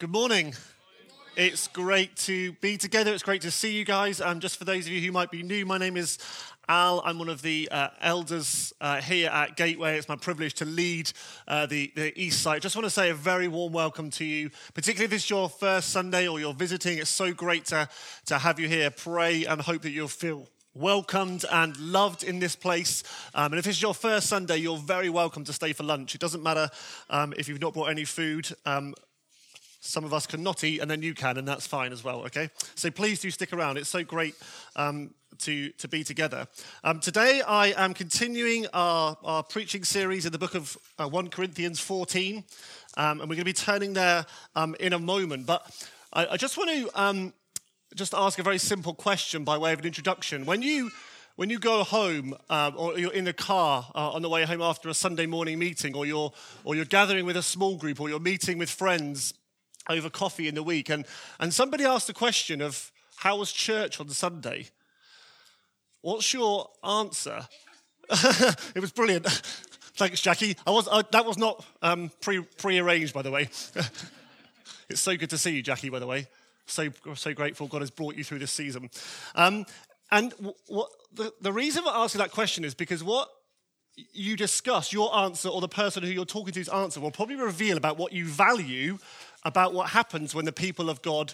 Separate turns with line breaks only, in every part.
Good morning. It's great to be together. It's great to see you guys. Um, just for those of you who might be new, my name is Al. I'm one of the uh, elders uh, here at Gateway. It's my privilege to lead uh, the, the East Side. Just want to say a very warm welcome to you, particularly if it's your first Sunday or you're visiting. It's so great to, to have you here. Pray and hope that you'll feel welcomed and loved in this place. Um, and if it's your first Sunday, you're very welcome to stay for lunch. It doesn't matter um, if you've not brought any food. Um, some of us can not eat, and then you can, and that's fine as well, okay? So please do stick around. It's so great um, to, to be together. Um, today, I am continuing our, our preaching series in the book of uh, 1 Corinthians 14, um, and we're going to be turning there um, in a moment. But I, I just want to um, just ask a very simple question by way of an introduction. When you when you go home um, or you're in the car uh, on the way home after a Sunday morning meeting, or you're, or you're gathering with a small group, or you're meeting with friends over coffee in the week, and, and somebody asked the question of, How was church on Sunday? What's your answer? it was brilliant. Thanks, Jackie. I was, I, that was not um, pre, pre-arranged, by the way. it's so good to see you, Jackie, by the way. So, so grateful God has brought you through this season. Um, and what, the, the reason for asking that question is because what you discuss, your answer, or the person who you're talking to's answer, will probably reveal about what you value about what happens when the people of God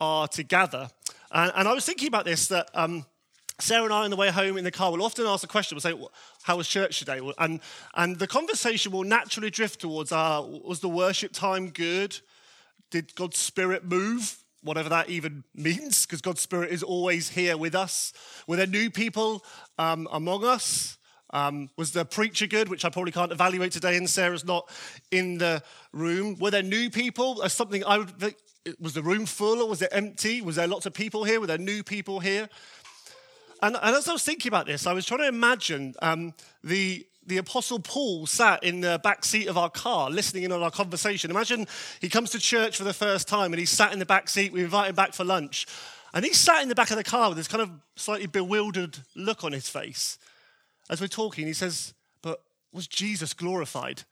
are together. And, and I was thinking about this that um, Sarah and I, on the way home in the car, will often ask the question, we'll say, How was church today? And, and the conversation will naturally drift towards uh, Was the worship time good? Did God's Spirit move? Whatever that even means, because God's Spirit is always here with us. Were there new people um, among us? Um, was the preacher good, which I probably can't evaluate today, and Sarah's not in the room? Were there new people? As something I would. Was the room full or was it empty? Was there lots of people here? Were there new people here? And, and as I was thinking about this, I was trying to imagine um, the the Apostle Paul sat in the back seat of our car listening in on our conversation. Imagine he comes to church for the first time and he's sat in the back seat. We invite him back for lunch. And he sat in the back of the car with this kind of slightly bewildered look on his face as we're talking, he says, But was Jesus glorified?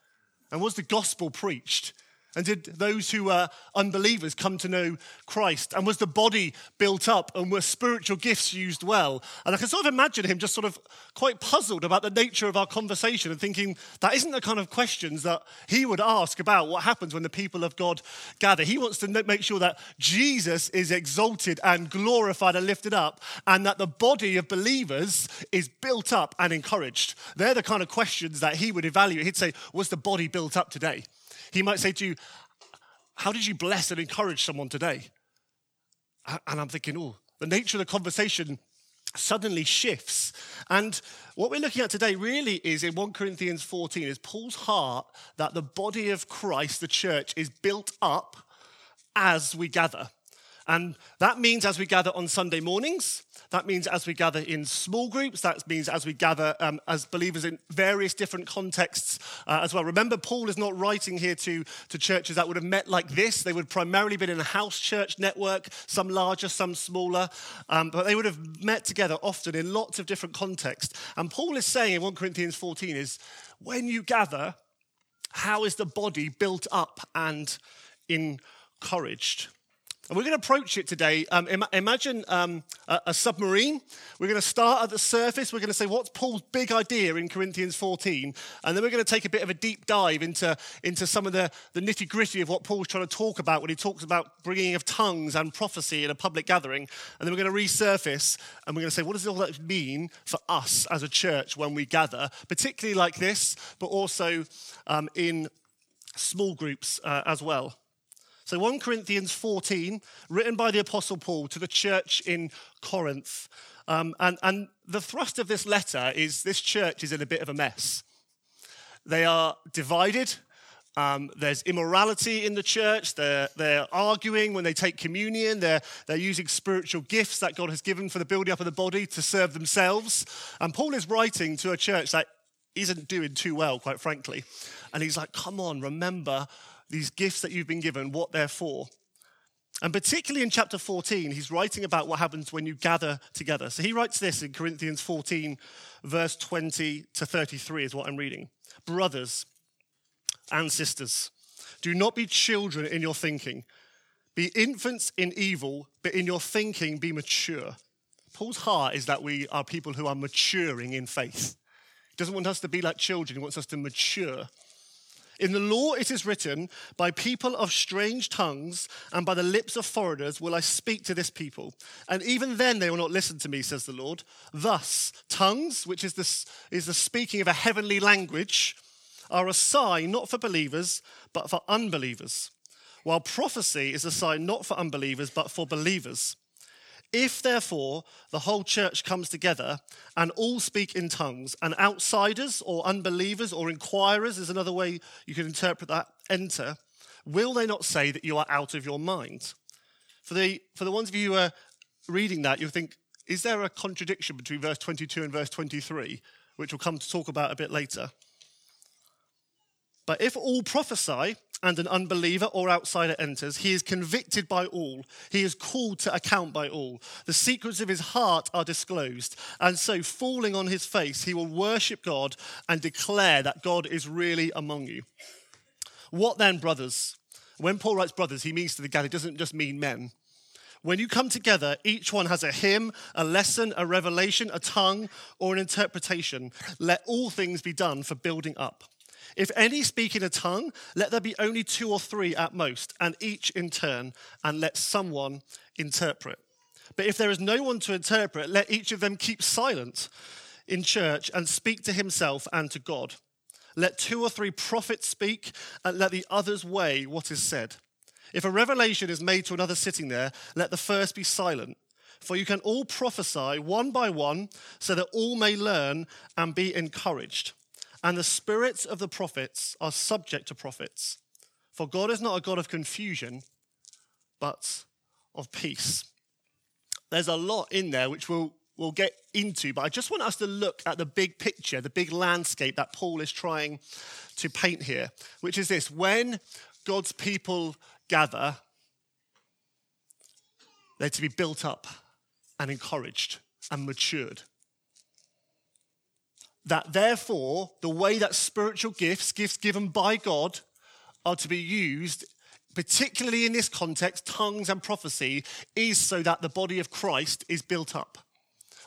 And was the gospel preached? And did those who were unbelievers come to know Christ? And was the body built up? And were spiritual gifts used well? And I can sort of imagine him just sort of quite puzzled about the nature of our conversation and thinking that isn't the kind of questions that he would ask about what happens when the people of God gather. He wants to make sure that Jesus is exalted and glorified and lifted up, and that the body of believers is built up and encouraged. They're the kind of questions that he would evaluate. He'd say, Was the body built up today? He might say to you, How did you bless and encourage someone today? And I'm thinking, Oh, the nature of the conversation suddenly shifts. And what we're looking at today really is in 1 Corinthians 14 is Paul's heart that the body of Christ, the church, is built up as we gather. And that means as we gather on Sunday mornings, that means as we gather in small groups, that means as we gather um, as believers in various different contexts uh, as well. Remember, Paul is not writing here to, to churches that would have met like this. They would primarily been in a house church network, some larger, some smaller, um, but they would have met together often in lots of different contexts. And Paul is saying in 1 Corinthians 14 is when you gather, how is the body built up and encouraged? And we're going to approach it today. Um, Im- imagine um, a, a, submarine. We're going to start at the surface. We're going to say, what's Paul's big idea in Corinthians 14? And then we're going to take a bit of a deep dive into, into some of the, the nitty gritty of what Paul's trying to talk about when he talks about bringing of tongues and prophecy in a public gathering. And then we're going to resurface and we're going to say, what does all that mean for us as a church when we gather, particularly like this, but also um, in small groups uh, as well. So 1 Corinthians 14, written by the Apostle Paul to the church in Corinth. Um, and, and the thrust of this letter is this church is in a bit of a mess. They are divided. Um, there's immorality in the church. They're, they're arguing when they take communion. They're, they're using spiritual gifts that God has given for the building up of the body to serve themselves. And Paul is writing to a church that isn't doing too well, quite frankly. And he's like, come on, remember these gifts that you've been given, what they're for. And particularly in chapter 14, he's writing about what happens when you gather together. So he writes this in Corinthians 14, verse 20 to 33, is what I'm reading. Brothers and sisters, do not be children in your thinking, Be infants in evil, but in your thinking be mature. Paul's heart is that we are people who are maturing in faith. He doesn't want us to be like children, he wants us to mature. In the law it is written, By people of strange tongues and by the lips of foreigners will I speak to this people. And even then they will not listen to me, says the Lord. Thus, tongues, which is the, is the speaking of a heavenly language, are a sign not for believers, but for unbelievers. While prophecy is a sign not for unbelievers, but for believers. If, therefore, the whole church comes together and all speak in tongues, and outsiders or unbelievers or inquirers is another way you can interpret that, enter, will they not say that you are out of your mind? For the, for the ones of you who are reading that, you'll think, is there a contradiction between verse 22 and verse 23, which we'll come to talk about a bit later? But if all prophesy and an unbeliever or outsider enters, he is convicted by all. He is called to account by all. The secrets of his heart are disclosed. And so, falling on his face, he will worship God and declare that God is really among you. What then, brothers? When Paul writes brothers, he means to the gathered, he doesn't just mean men. When you come together, each one has a hymn, a lesson, a revelation, a tongue, or an interpretation. Let all things be done for building up. If any speak in a tongue, let there be only two or three at most, and each in turn, and let someone interpret. But if there is no one to interpret, let each of them keep silent in church and speak to himself and to God. Let two or three prophets speak, and let the others weigh what is said. If a revelation is made to another sitting there, let the first be silent. For you can all prophesy one by one, so that all may learn and be encouraged. And the spirits of the prophets are subject to prophets. For God is not a God of confusion, but of peace. There's a lot in there which we'll, we'll get into, but I just want us to look at the big picture, the big landscape that Paul is trying to paint here, which is this when God's people gather, they're to be built up and encouraged and matured that therefore, the way that spiritual gifts, gifts given by God, are to be used, particularly in this context, tongues and prophecy, is so that the body of Christ is built up.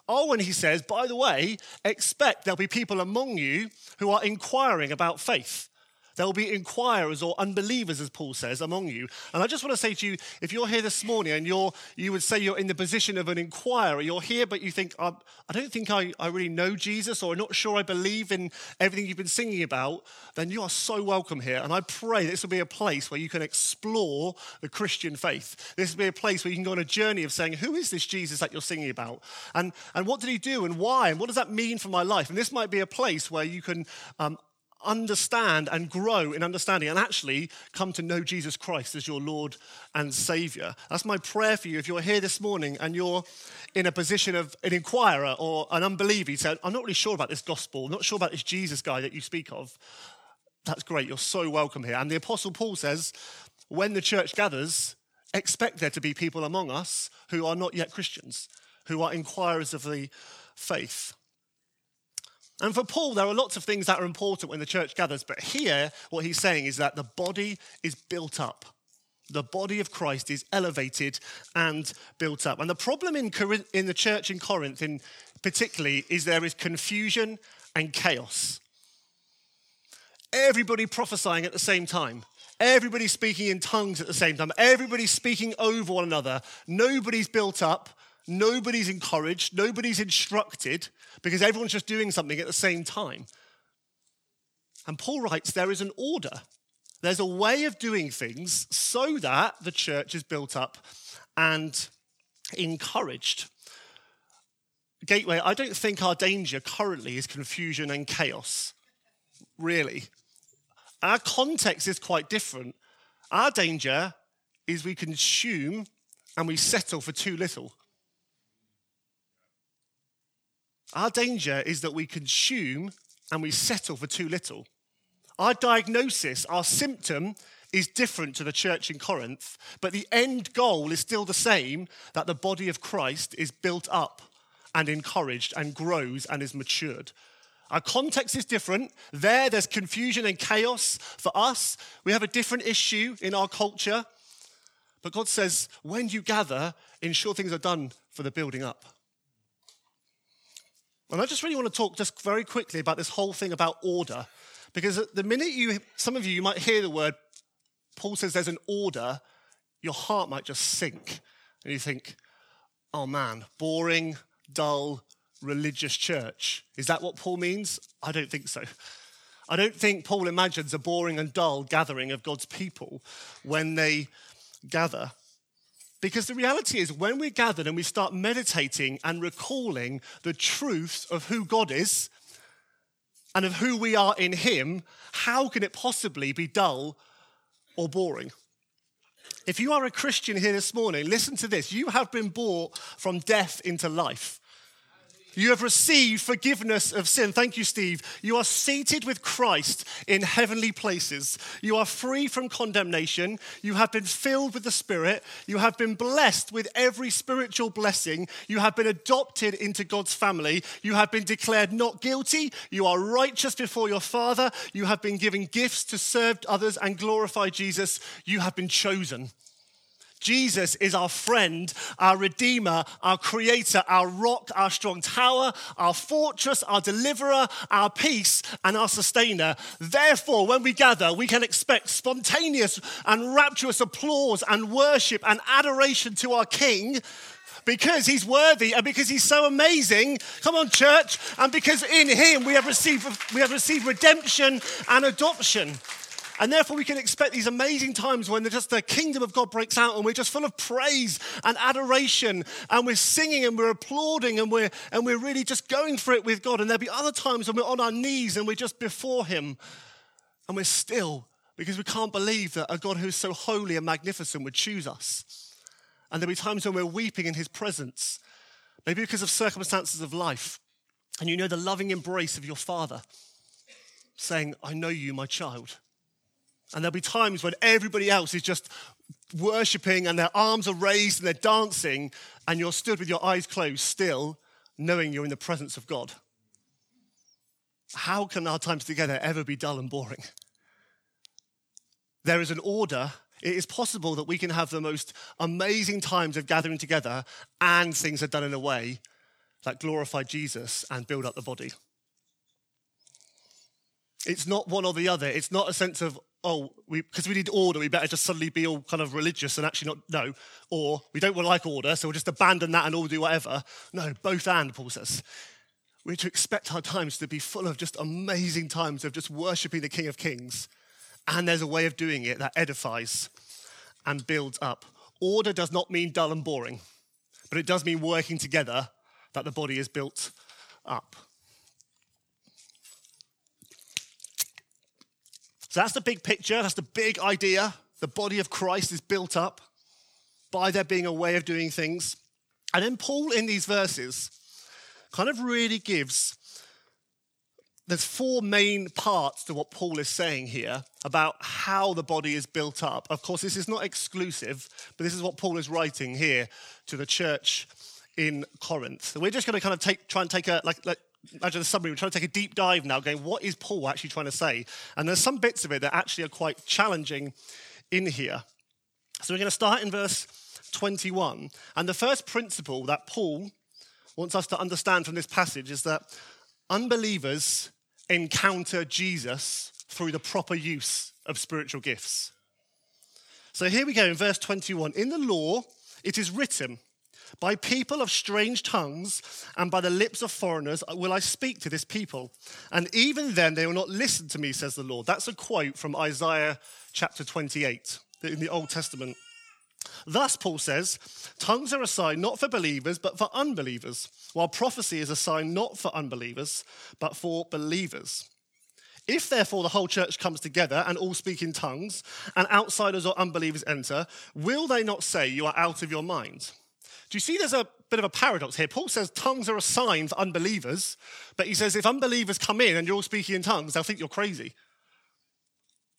Oh, and he says, by the way, expect there'll be people among you who are inquiring about faith. There will be inquirers or unbelievers, as Paul says, among you. And I just want to say to you if you're here this morning and you're, you would say you're in the position of an inquirer, you're here, but you think, I, I don't think I, I really know Jesus or I'm not sure I believe in everything you've been singing about, then you are so welcome here. And I pray this will be a place where you can explore the Christian faith. This will be a place where you can go on a journey of saying, Who is this Jesus that you're singing about? And, and what did he do and why? And what does that mean for my life? And this might be a place where you can um, understand and grow in understanding and actually come to know Jesus Christ as your Lord and Savior. That's my prayer for you. If you're here this morning and you're in a position of an inquirer or an unbeliever, you say, I'm not really sure about this gospel, I'm not sure about this Jesus guy that you speak of. That's great. You're so welcome here. And the Apostle Paul says, when the church gathers, expect there to be people among us who are not yet Christians, who are inquirers of the faith. And for Paul, there are lots of things that are important when the church gathers, but here, what he's saying is that the body is built up. The body of Christ is elevated and built up. And the problem in, Corinth, in the church in Corinth, in particularly, is there is confusion and chaos. Everybody prophesying at the same time. Everybody speaking in tongues at the same time. Everybody speaking over one another. Nobody's built up. Nobody's encouraged. Nobody's instructed because everyone's just doing something at the same time. And Paul writes there is an order. There's a way of doing things so that the church is built up and encouraged. Gateway, I don't think our danger currently is confusion and chaos, really. Our context is quite different. Our danger is we consume and we settle for too little. Our danger is that we consume and we settle for too little. Our diagnosis, our symptom, is different to the church in Corinth, but the end goal is still the same that the body of Christ is built up and encouraged and grows and is matured. Our context is different. There, there's confusion and chaos. For us, we have a different issue in our culture. But God says, when you gather, ensure things are done for the building up. And I just really want to talk just very quickly about this whole thing about order. Because the minute you, some of you, you might hear the word, Paul says there's an order, your heart might just sink. And you think, oh man, boring, dull, religious church. Is that what Paul means? I don't think so. I don't think Paul imagines a boring and dull gathering of God's people when they gather. Because the reality is, when we're gathered and we start meditating and recalling the truth of who God is and of who we are in Him, how can it possibly be dull or boring? If you are a Christian here this morning, listen to this. You have been brought from death into life. You have received forgiveness of sin. Thank you, Steve. You are seated with Christ in heavenly places. You are free from condemnation. You have been filled with the Spirit. You have been blessed with every spiritual blessing. You have been adopted into God's family. You have been declared not guilty. You are righteous before your Father. You have been given gifts to serve others and glorify Jesus. You have been chosen. Jesus is our friend, our redeemer, our creator, our rock, our strong tower, our fortress, our deliverer, our peace, and our sustainer. Therefore, when we gather, we can expect spontaneous and rapturous applause and worship and adoration to our King because he's worthy and because he's so amazing. Come on, church. And because in him we have received, we have received redemption and adoption. And therefore, we can expect these amazing times when just the kingdom of God breaks out and we're just full of praise and adoration and we're singing and we're applauding and we're, and we're really just going for it with God. And there'll be other times when we're on our knees and we're just before Him and we're still because we can't believe that a God who's so holy and magnificent would choose us. And there'll be times when we're weeping in His presence, maybe because of circumstances of life. And you know the loving embrace of your Father saying, I know you, my child. And there'll be times when everybody else is just worshiping and their arms are raised and they're dancing, and you're stood with your eyes closed, still knowing you're in the presence of God. How can our times together ever be dull and boring? There is an order. It is possible that we can have the most amazing times of gathering together and things are done in a way that glorify Jesus and build up the body. It's not one or the other. It's not a sense of, oh, because we, we, need order, we better just suddenly be all kind of religious and actually not, no. Or we don't want like order, so we'll just abandon that and all do whatever. No, both and, Paul says. We're to expect our times to be full of just amazing times of just worshipping the King of Kings. And there's a way of doing it that edifies and builds up. Order does not mean dull and boring, but it does mean working together that the body is built up. So that's the big picture, that's the big idea. The body of Christ is built up by there being a way of doing things. And then Paul, in these verses, kind of really gives there's four main parts to what Paul is saying here about how the body is built up. Of course, this is not exclusive, but this is what Paul is writing here to the church in Corinth. So we're just going to kind of take, try and take a like, like imagine the summary, we're trying to take a deep dive now, going, what is Paul actually trying to say? And there's some bits of it that actually are quite challenging in here. So we're going to start in verse 21. And the first principle that Paul wants us to understand from this passage is that unbelievers encounter Jesus through the proper use of spiritual gifts. So here we go in verse 21. In the law, it is written, by people of strange tongues and by the lips of foreigners will I speak to this people. And even then they will not listen to me, says the Lord. That's a quote from Isaiah chapter 28 in the Old Testament. Thus, Paul says, tongues are a sign not for believers, but for unbelievers, while prophecy is a sign not for unbelievers, but for believers. If therefore the whole church comes together and all speak in tongues, and outsiders or unbelievers enter, will they not say you are out of your mind? Do you see there's a bit of a paradox here? Paul says tongues are a sign for unbelievers, but he says if unbelievers come in and you're all speaking in tongues, they'll think you're crazy.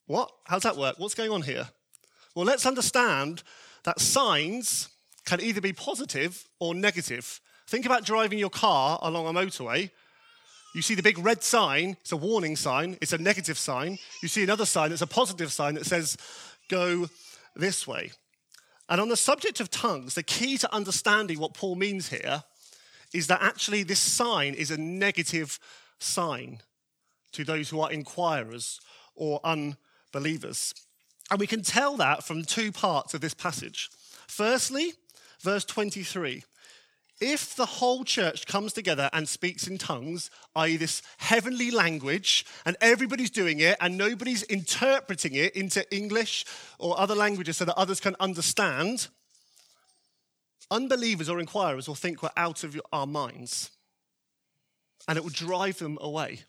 What? How's that work? What's going on here? Well, let's understand that signs can either be positive or negative. Think about driving your car along a motorway. You see the big red sign, it's a warning sign, it's a negative sign. You see another sign, it's a positive sign that says, go this way. And on the subject of tongues, the key to understanding what Paul means here is that actually this sign is a negative sign to those who are inquirers or unbelievers. And we can tell that from two parts of this passage. Firstly, verse 23 if the whole church comes together and speaks in tongues, i.e., this heavenly language, and everybody's doing it and nobody's interpreting it into English or other languages so that others can understand, unbelievers or inquirers will think we're out of our minds and it will drive them away.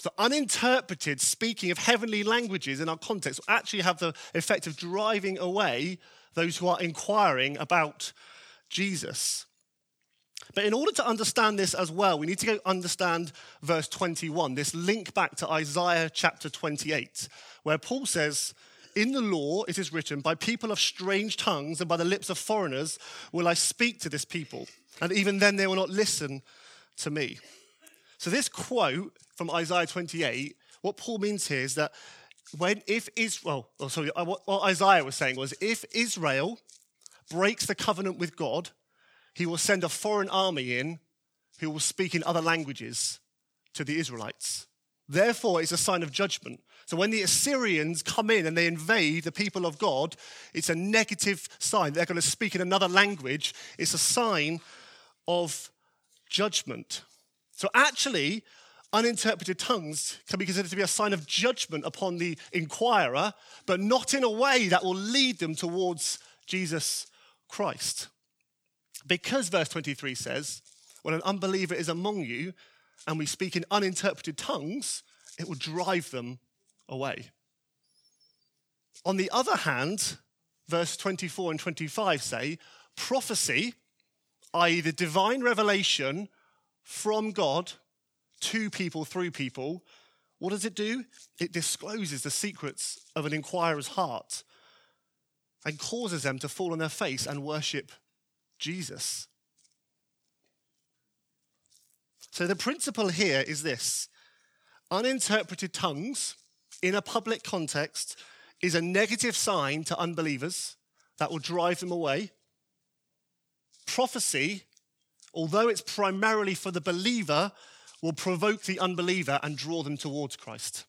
So, uninterpreted speaking of heavenly languages in our context will actually have the effect of driving away those who are inquiring about Jesus. But in order to understand this as well, we need to go understand verse 21, this link back to Isaiah chapter 28, where Paul says, In the law it is written, By people of strange tongues and by the lips of foreigners will I speak to this people, and even then they will not listen to me. So, this quote from Isaiah 28, what Paul means here is that when, if Israel, oh, sorry, uh, what, what Isaiah was saying was, if Israel breaks the covenant with God, he will send a foreign army in who will speak in other languages to the Israelites. Therefore, it's a sign of judgment. So when the Assyrians come in and they invade the people of God, it's a negative sign. They're going to speak in another language. It's a sign of judgment. So actually, uninterpreted tongues can be considered to be a sign of judgment upon the inquirer, but not in a way that will lead them towards Jesus Christ. Because verse 23 says, when an unbeliever is among you and we speak in uninterpreted tongues, it will drive them away. On the other hand, verse 24 and 25 say, prophecy, i.e., the divine revelation from God to people through people, what does it do? It discloses the secrets of an inquirer's heart and causes them to fall on their face and worship Jesus. So the principle here is this uninterpreted tongues in a public context is a negative sign to unbelievers that will drive them away. Prophecy, although it's primarily for the believer, will provoke the unbeliever and draw them towards Christ.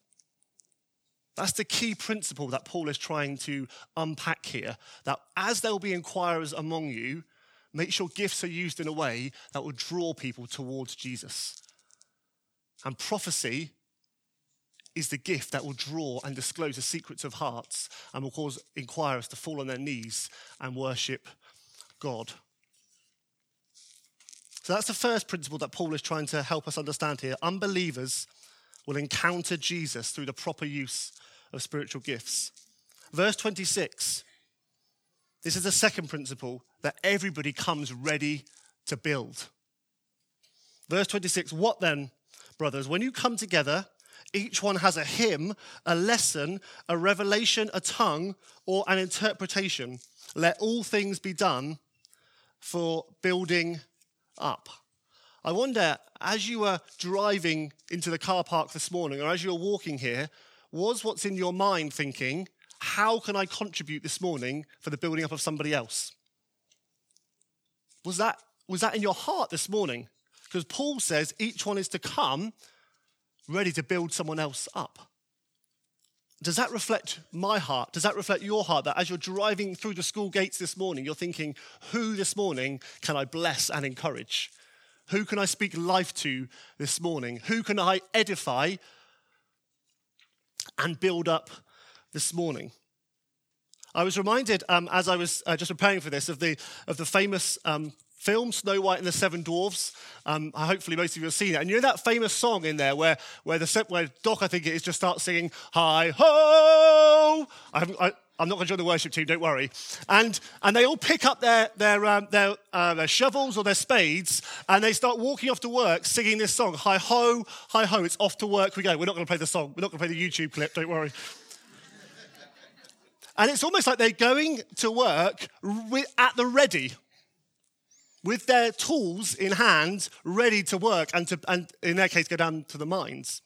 That's the key principle that Paul is trying to unpack here. That as there will be inquirers among you, make sure gifts are used in a way that will draw people towards Jesus. And prophecy is the gift that will draw and disclose the secrets of hearts and will cause inquirers to fall on their knees and worship God. So that's the first principle that Paul is trying to help us understand here. Unbelievers will encounter Jesus through the proper use of spiritual gifts. Verse 26 this is the second principle that everybody comes ready to build. Verse 26 What then, brothers, when you come together, each one has a hymn, a lesson, a revelation, a tongue, or an interpretation. Let all things be done for building up. I wonder, as you were driving into the car park this morning, or as you were walking here, was what's in your mind thinking, how can I contribute this morning for the building up of somebody else? Was that, was that in your heart this morning? Because Paul says each one is to come ready to build someone else up. Does that reflect my heart? Does that reflect your heart? That as you're driving through the school gates this morning, you're thinking, who this morning can I bless and encourage? Who can I speak life to this morning? Who can I edify and build up this morning. I was reminded um, as I was uh, just preparing for this of the, of the famous um, film Snow White and the Seven Dwarfs. Um, hopefully, most of you have seen it. And you know that famous song in there where, where, the, where Doc, I think it is, just starts singing, Hi ho! I I, I'm not going to join the worship team, don't worry. And, and they all pick up their, their, um, their, uh, their shovels or their spades and they start walking off to work singing this song Hi ho, hi ho, it's off to work we go. We're not going to play the song, we're not going to play the YouTube clip, don't worry. and it's almost like they're going to work at the ready with their tools in hand, ready to work and, to, and in their case, go down to the mines.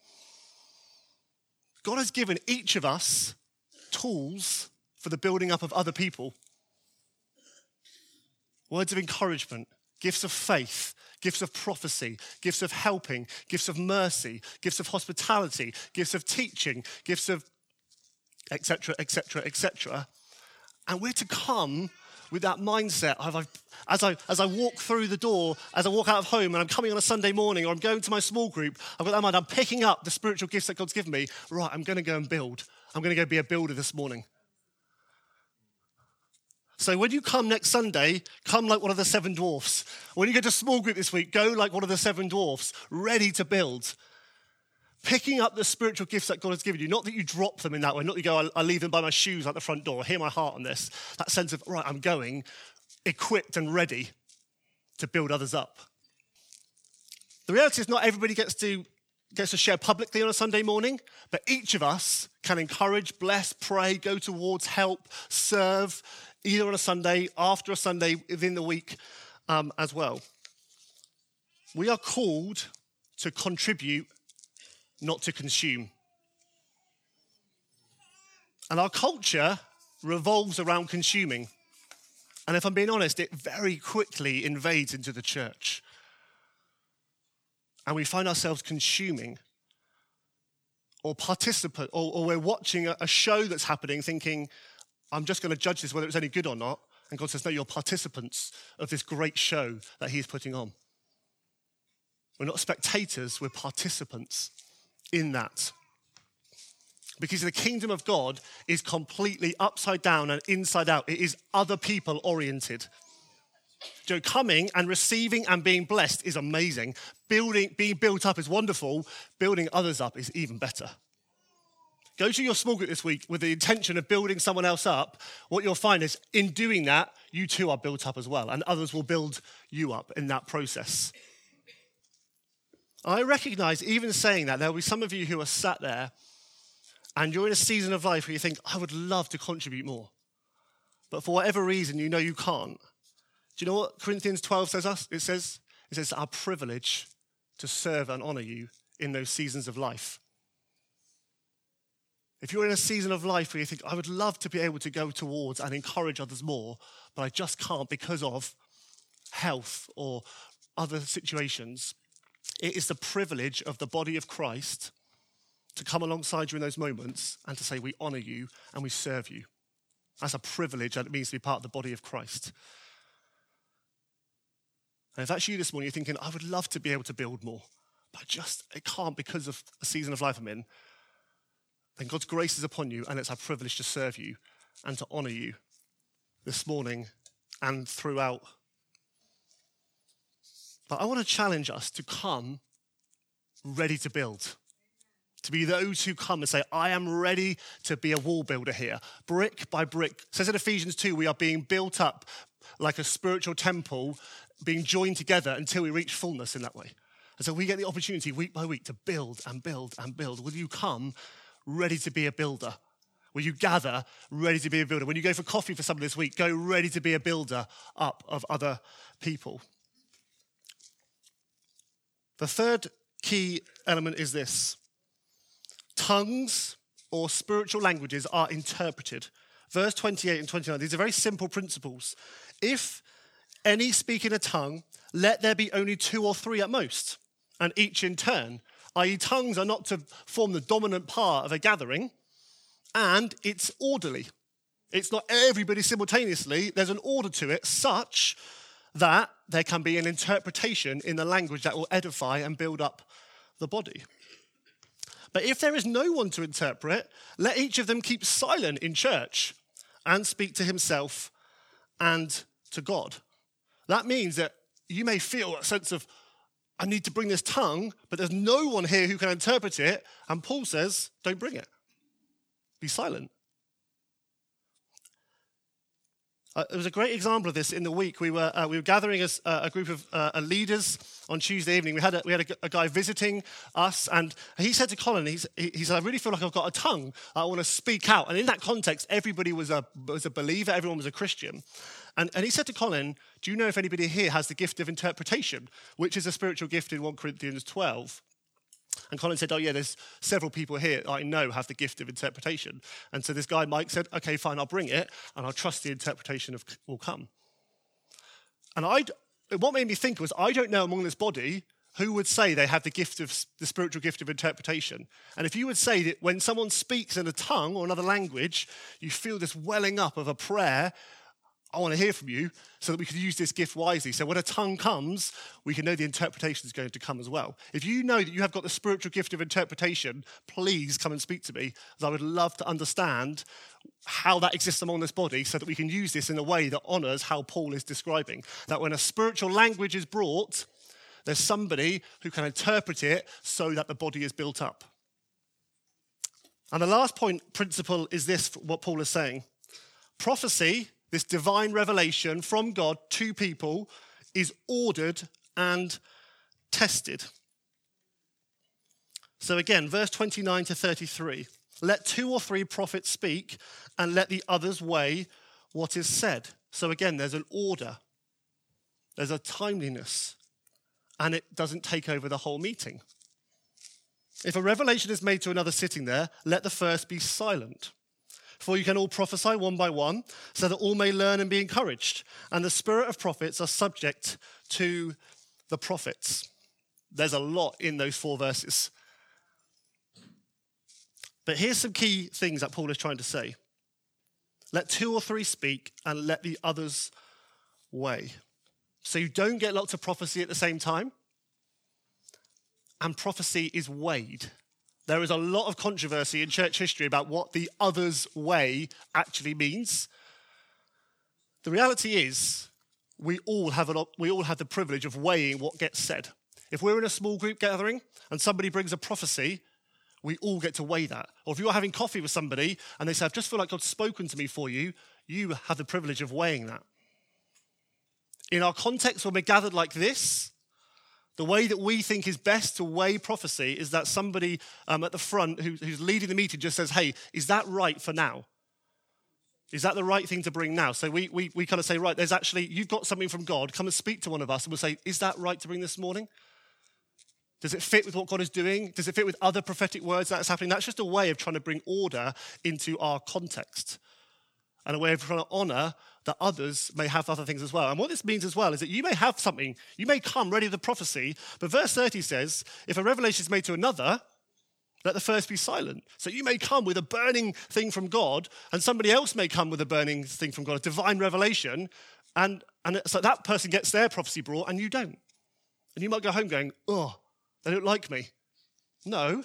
God has given each of us tools for the building up of other people. Words of encouragement, gifts of faith, gifts of prophecy, gifts of helping, gifts of mercy, gifts of hospitality, gifts of teaching, gifts of etc., etc., etc. And we're to come with that mindset of, as, I, as I walk through the door, as I walk out of home and I'm coming on a Sunday morning or I'm going to my small group, I've got that mind, I'm picking up the spiritual gifts that God's given me. Right, I'm going to go and build. I'm going to go be a builder this morning. So when you come next Sunday, come like one of the seven dwarfs. When you go to small group this week, go like one of the seven dwarfs, ready to build. Picking up the spiritual gifts that God has given you, not that you drop them in that way, not that you go, I leave them by my shoes at the front door, hear my heart on this. That sense of, right, I'm going, equipped and ready to build others up. The reality is, not everybody gets to, gets to share publicly on a Sunday morning, but each of us can encourage, bless, pray, go towards, help, serve, either on a Sunday, after a Sunday, within the week um, as well. We are called to contribute, not to consume. And our culture revolves around consuming. And if I'm being honest, it very quickly invades into the church. And we find ourselves consuming or participant, or, or we're watching a show that's happening thinking, I'm just going to judge this whether it's any good or not. And God says, No, you're participants of this great show that He's putting on. We're not spectators, we're participants in that. Because the kingdom of God is completely upside down and inside out, it is other people oriented. So coming and receiving and being blessed is amazing. Building, being built up is wonderful. Building others up is even better. Go to your small group this week with the intention of building someone else up. What you'll find is in doing that, you too are built up as well, and others will build you up in that process. I recognize, even saying that, there will be some of you who are sat there and you're in a season of life where you think, I would love to contribute more. But for whatever reason, you know you can't. Do you know what Corinthians 12 says us? It says, it says our privilege to serve and honor you in those seasons of life. If you're in a season of life where you think, I would love to be able to go towards and encourage others more, but I just can't because of health or other situations, it is the privilege of the body of Christ to come alongside you in those moments and to say, We honor you and we serve you. That's a privilege and it means to be part of the body of Christ. And if that's you this morning, you're thinking, I would love to be able to build more, but just it can't because of a season of life I'm in then God's grace is upon you, and it's our privilege to serve you and to honor you this morning and throughout. But I want to challenge us to come ready to build. To be those who come and say, I am ready to be a wall builder here, brick by brick. It says in Ephesians 2, we are being built up like a spiritual temple, being joined together until we reach fullness in that way. And so we get the opportunity week by week to build and build and build. Will you come ready to be a builder. When you gather ready to be a builder? When you go for coffee for someone this week, go ready to be a builder up of other people. The third key element is this tongues or spiritual languages are interpreted. Verse 28 and 29, these are very simple principles. If any speak in a tongue, let there be only two or three at most, and each in turn i.e., tongues are not to form the dominant part of a gathering, and it's orderly. It's not everybody simultaneously, there's an order to it such that there can be an interpretation in the language that will edify and build up the body. But if there is no one to interpret, let each of them keep silent in church and speak to himself and to God. That means that you may feel a sense of I need to bring this tongue, but there's no one here who can interpret it. And Paul says, don't bring it. Be silent. Uh, there was a great example of this in the week. We were, uh, we were gathering as uh, a group of uh, leaders on Tuesday evening. We had, a, we had a, a, guy visiting us, and he said to Colin, he, he said, I really feel like I've got a tongue. I want to speak out. And in that context, everybody was a, was a believer, everyone was a Christian. And, and he said to Colin, Do you know if anybody here has the gift of interpretation, which is a spiritual gift in 1 Corinthians 12? And Colin said, Oh, yeah, there's several people here I know have the gift of interpretation. And so this guy, Mike, said, Okay, fine, I'll bring it and I'll trust the interpretation of, will come. And I, what made me think was, I don't know among this body who would say they have the gift of the spiritual gift of interpretation. And if you would say that when someone speaks in a tongue or another language, you feel this welling up of a prayer I want to hear from you so that we can use this gift wisely. So when a tongue comes, we can know the interpretation is going to come as well. If you know that you have got the spiritual gift of interpretation, please come and speak to me, as I would love to understand how that exists among this body so that we can use this in a way that honors how Paul is describing. That when a spiritual language is brought, there's somebody who can interpret it so that the body is built up. And the last point principle is this what Paul is saying. Prophecy this divine revelation from God to people is ordered and tested. So again, verse 29 to 33 let two or three prophets speak and let the others weigh what is said. So again, there's an order, there's a timeliness, and it doesn't take over the whole meeting. If a revelation is made to another sitting there, let the first be silent. For you can all prophesy one by one, so that all may learn and be encouraged. And the spirit of prophets are subject to the prophets. There's a lot in those four verses. But here's some key things that Paul is trying to say let two or three speak, and let the others weigh. So you don't get lots of prophecy at the same time. And prophecy is weighed. There is a lot of controversy in church history about what the other's weigh actually means. The reality is, we all have, an, we all have the privilege of weighing what gets said. If we're in a small group gathering and somebody brings a prophecy, we all get to weigh that. Or if you're having coffee with somebody and they say, I just feel like God's spoken to me for you, you have the privilege of weighing that. In our context, when we're gathered like this, the way that we think is best to weigh prophecy is that somebody um, at the front who, who's leading the meeting just says, Hey, is that right for now? Is that the right thing to bring now? So we, we, we kind of say, Right, there's actually, you've got something from God. Come and speak to one of us. And we'll say, Is that right to bring this morning? Does it fit with what God is doing? Does it fit with other prophetic words that's happening? That's just a way of trying to bring order into our context and a way of trying to honor that others may have other things as well. And what this means as well is that you may have something, you may come ready with a prophecy, but verse 30 says, if a revelation is made to another, let the first be silent. So you may come with a burning thing from God, and somebody else may come with a burning thing from God, a divine revelation, and, and so that person gets their prophecy brought, and you don't. And you might go home going, oh, they don't like me. No.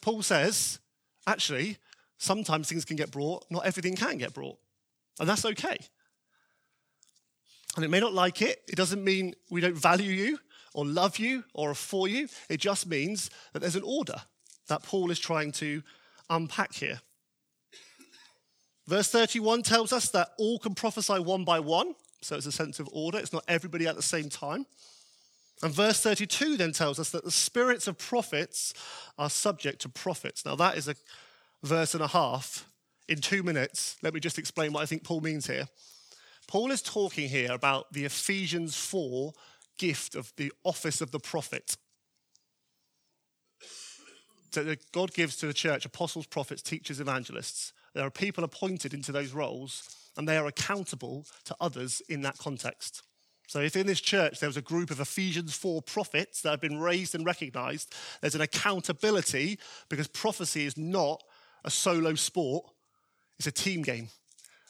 Paul says, actually, sometimes things can get brought, not everything can get brought. And that's okay. And it may not like it. It doesn't mean we don't value you or love you or are for you. It just means that there's an order that Paul is trying to unpack here. Verse 31 tells us that all can prophesy one by one. So it's a sense of order. It's not everybody at the same time. And verse 32 then tells us that the spirits of prophets are subject to prophets. Now, that is a verse and a half in two minutes, let me just explain what I think Paul means here. Paul is talking here about the Ephesians 4 gift of the office of the prophet. that God gives to the church apostles, prophets, teachers, evangelists. There are people appointed into those roles, and they are accountable to others in that context. So, if in this church there was a group of Ephesians 4 prophets that have been raised and recognized, there's an accountability because prophecy is not a solo sport, it's a team game.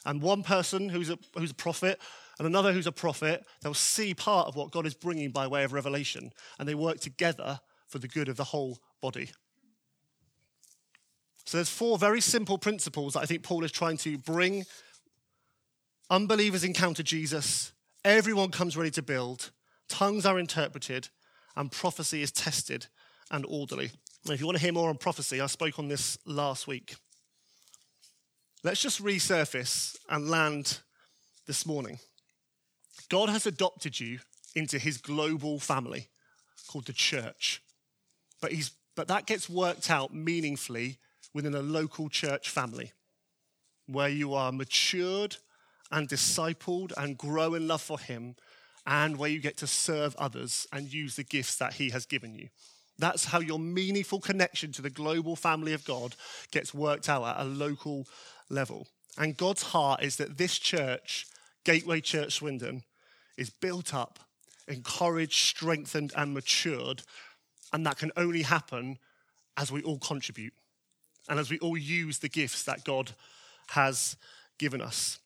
And one person who's a, who's a prophet and another who's a prophet, they'll see part of what God is bringing by way of revelation, and they work together for the good of the whole body. So there's four very simple principles that I think Paul is trying to bring. Unbelievers encounter Jesus, everyone comes ready to build, tongues are interpreted, and prophecy is tested and orderly. And if you want to hear more on prophecy, I spoke on this last week. Let's just resurface and land this morning. God has adopted you into his global family called the church. But, he's, but that gets worked out meaningfully within a local church family where you are matured and discipled and grow in love for him and where you get to serve others and use the gifts that he has given you. That's how your meaningful connection to the global family of God gets worked out at a local level. And God's heart is that this church, Gateway Church Swindon, is built up, encouraged, strengthened, and matured. And that can only happen as we all contribute and as we all use the gifts that God has given us.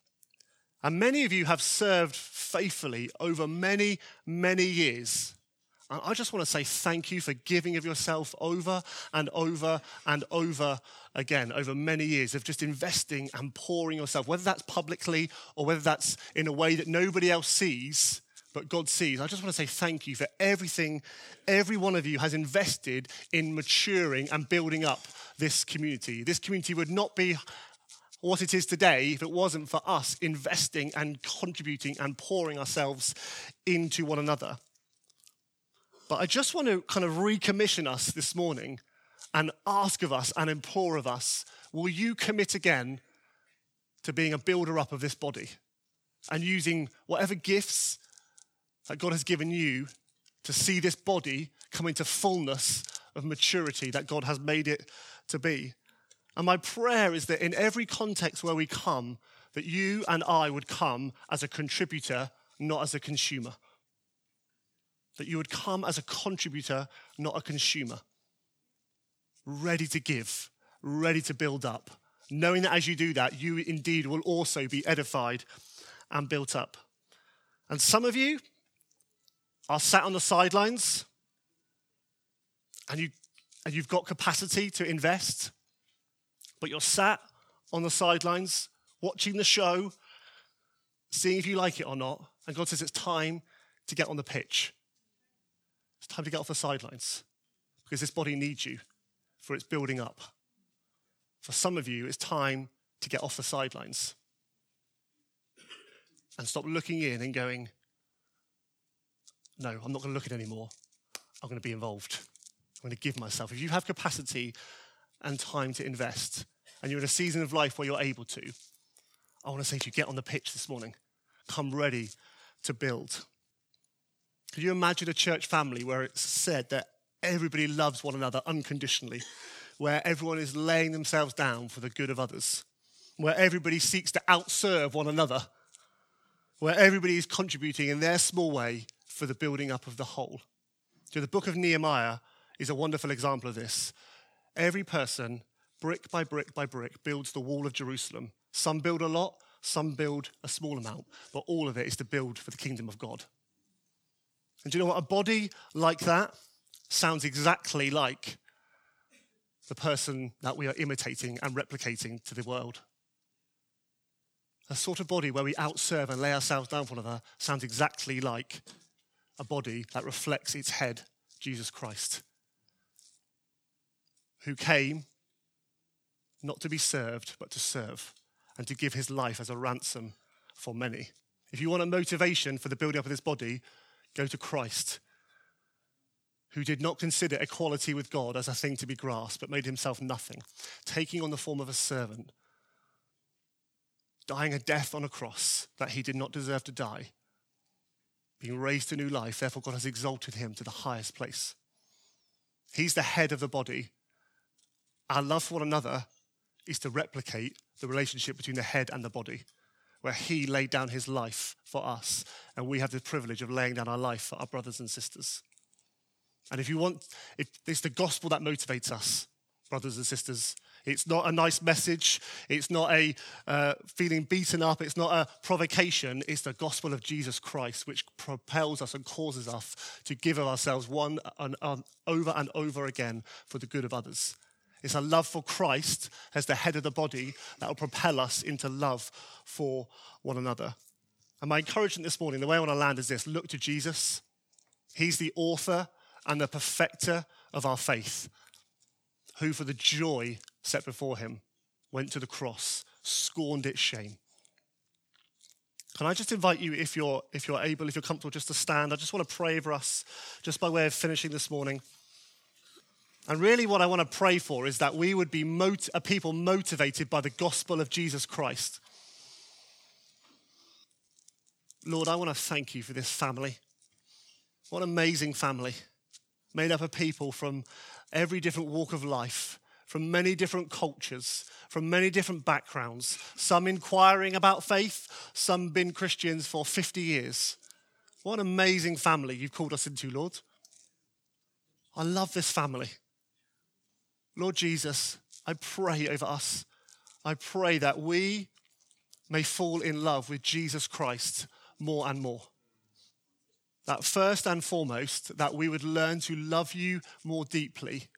And many of you have served faithfully over many, many years. And I just want to say thank you for giving of yourself over and over and over again, over many years of just investing and pouring yourself, whether that's publicly or whether that's in a way that nobody else sees, but God sees. I just want to say thank you for everything every one of you has invested in maturing and building up this community. This community would not be what it is today if it wasn't for us investing and contributing and pouring ourselves into one another. But I just want to kind of recommission us this morning and ask of us and implore of us will you commit again to being a builder up of this body and using whatever gifts that God has given you to see this body come into fullness of maturity that God has made it to be? And my prayer is that in every context where we come, that you and I would come as a contributor, not as a consumer that you would come as a contributor, not a consumer. Ready to give, ready to build up, knowing that as you do that, you indeed will also be edified and built up. And some of you are sat on the sidelines and, you, and you've got capacity to invest, but you're sat on the sidelines watching the show, seeing if you like it or not. And God says it's time to get on the pitch. It's time to get off the sidelines because this body needs you for its building up. For some of you, it's time to get off the sidelines and stop looking in and going, No, I'm not going to look at anymore. I'm going to be involved. I'm going to give myself. If you have capacity and time to invest, and you're in a season of life where you're able to, I want to say to you, get on the pitch this morning. Come ready to build. Could you imagine a church family where it's said that everybody loves one another unconditionally, where everyone is laying themselves down for the good of others, where everybody seeks to outserve one another, where everybody is contributing in their small way for the building up of the whole? So, the book of Nehemiah is a wonderful example of this. Every person, brick by brick by brick, builds the wall of Jerusalem. Some build a lot, some build a small amount, but all of it is to build for the kingdom of God. And do you know what? A body like that sounds exactly like the person that we are imitating and replicating to the world. A sort of body where we outserve and lay ourselves down for another sounds exactly like a body that reflects its head, Jesus Christ, who came not to be served, but to serve and to give his life as a ransom for many. If you want a motivation for the building up of this body, Go to Christ, who did not consider equality with God as a thing to be grasped, but made himself nothing, taking on the form of a servant, dying a death on a cross that he did not deserve to die, being raised to new life. Therefore, God has exalted him to the highest place. He's the head of the body. Our love for one another is to replicate the relationship between the head and the body where he laid down his life for us, and we have the privilege of laying down our life for our brothers and sisters. And if you want, if it's the gospel that motivates us, brothers and sisters. It's not a nice message. It's not a uh, feeling beaten up. It's not a provocation. It's the gospel of Jesus Christ, which propels us and causes us to give of ourselves one and, um, over and over again for the good of others. It's a love for Christ as the head of the body that will propel us into love for one another. And my encouragement this morning, the way I want to land is this look to Jesus. He's the author and the perfecter of our faith, who for the joy set before him went to the cross, scorned its shame. Can I just invite you, if you're, if you're able, if you're comfortable, just to stand? I just want to pray for us, just by way of finishing this morning. And really, what I want to pray for is that we would be mot- a people motivated by the gospel of Jesus Christ. Lord, I want to thank you for this family. What an amazing family. made up of people from every different walk of life, from many different cultures, from many different backgrounds, some inquiring about faith, some been Christians for 50 years. What an amazing family you've called us into, Lord. I love this family. Lord Jesus, I pray over us. I pray that we may fall in love with Jesus Christ more and more. That first and foremost, that we would learn to love you more deeply.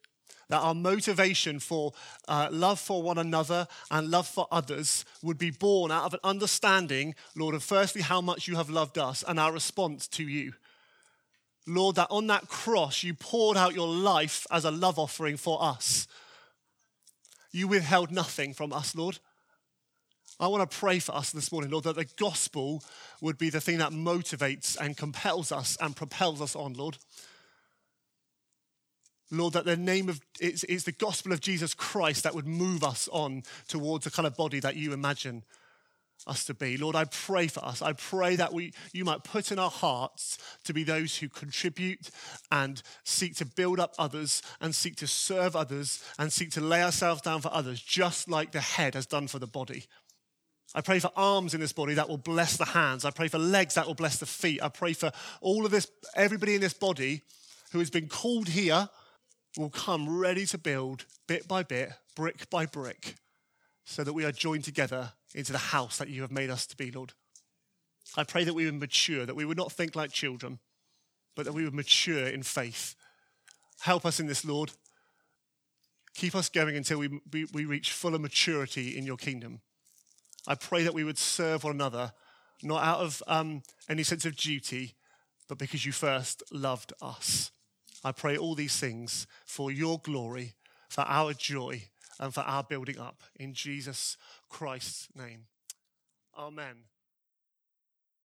That our motivation for uh, love for one another and love for others would be born out of an understanding, Lord, of firstly how much you have loved us and our response to you. Lord, that on that cross you poured out your life as a love offering for us. You withheld nothing from us, Lord. I want to pray for us this morning, Lord, that the gospel would be the thing that motivates and compels us and propels us on, Lord. Lord, that the name of it's, it's the gospel of Jesus Christ that would move us on towards the kind of body that you imagine us to be. Lord, I pray for us. I pray that we, you might put in our hearts to be those who contribute and seek to build up others and seek to serve others and seek to lay ourselves down for others, just like the head has done for the body. I pray for arms in this body that will bless the hands. I pray for legs that will bless the feet. I pray for all of this, everybody in this body who has been called here will come ready to build bit by bit, brick by brick, so that we are joined together into the house that you have made us to be, Lord. I pray that we would mature, that we would not think like children, but that we would mature in faith. Help us in this, Lord. Keep us going until we, we, we reach fuller maturity in your kingdom. I pray that we would serve one another, not out of um, any sense of duty, but because you first loved us. I pray all these things for your glory, for our joy, and for our building up. In Jesus Christ's name. Amen.